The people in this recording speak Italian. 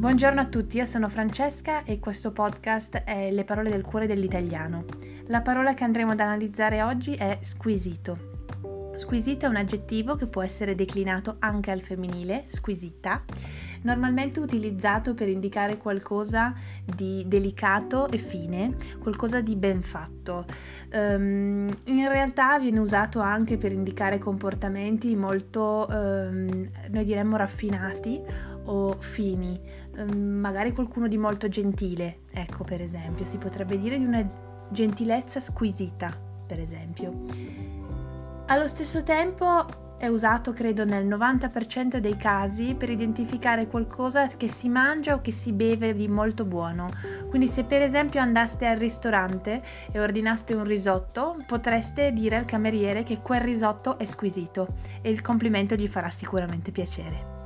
Buongiorno a tutti, io sono Francesca e questo podcast è Le parole del cuore dell'italiano. La parola che andremo ad analizzare oggi è squisito. Squisito è un aggettivo che può essere declinato anche al femminile, squisita, normalmente utilizzato per indicare qualcosa di delicato e fine, qualcosa di ben fatto. Um, in realtà viene usato anche per indicare comportamenti molto, um, noi diremmo, raffinati o fini, um, magari qualcuno di molto gentile, ecco per esempio, si potrebbe dire di una gentilezza squisita, per esempio. Allo stesso tempo è usato credo nel 90% dei casi per identificare qualcosa che si mangia o che si beve di molto buono. Quindi se per esempio andaste al ristorante e ordinaste un risotto, potreste dire al cameriere che quel risotto è squisito e il complimento gli farà sicuramente piacere.